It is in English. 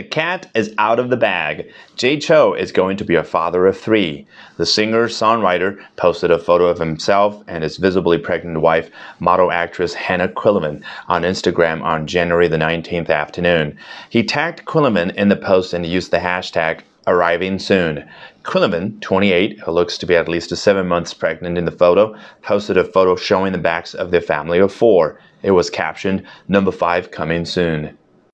The cat is out of the bag. Jay Chou is going to be a father of three. The singer songwriter posted a photo of himself and his visibly pregnant wife, model actress Hannah Quinlivan, on Instagram on January the 19th afternoon. He tagged Quinlivan in the post and used the hashtag arriving soon. Quinlivan, 28, who looks to be at least seven months pregnant in the photo, posted a photo showing the backs of their family of four. It was captioned, Number 5 coming soon.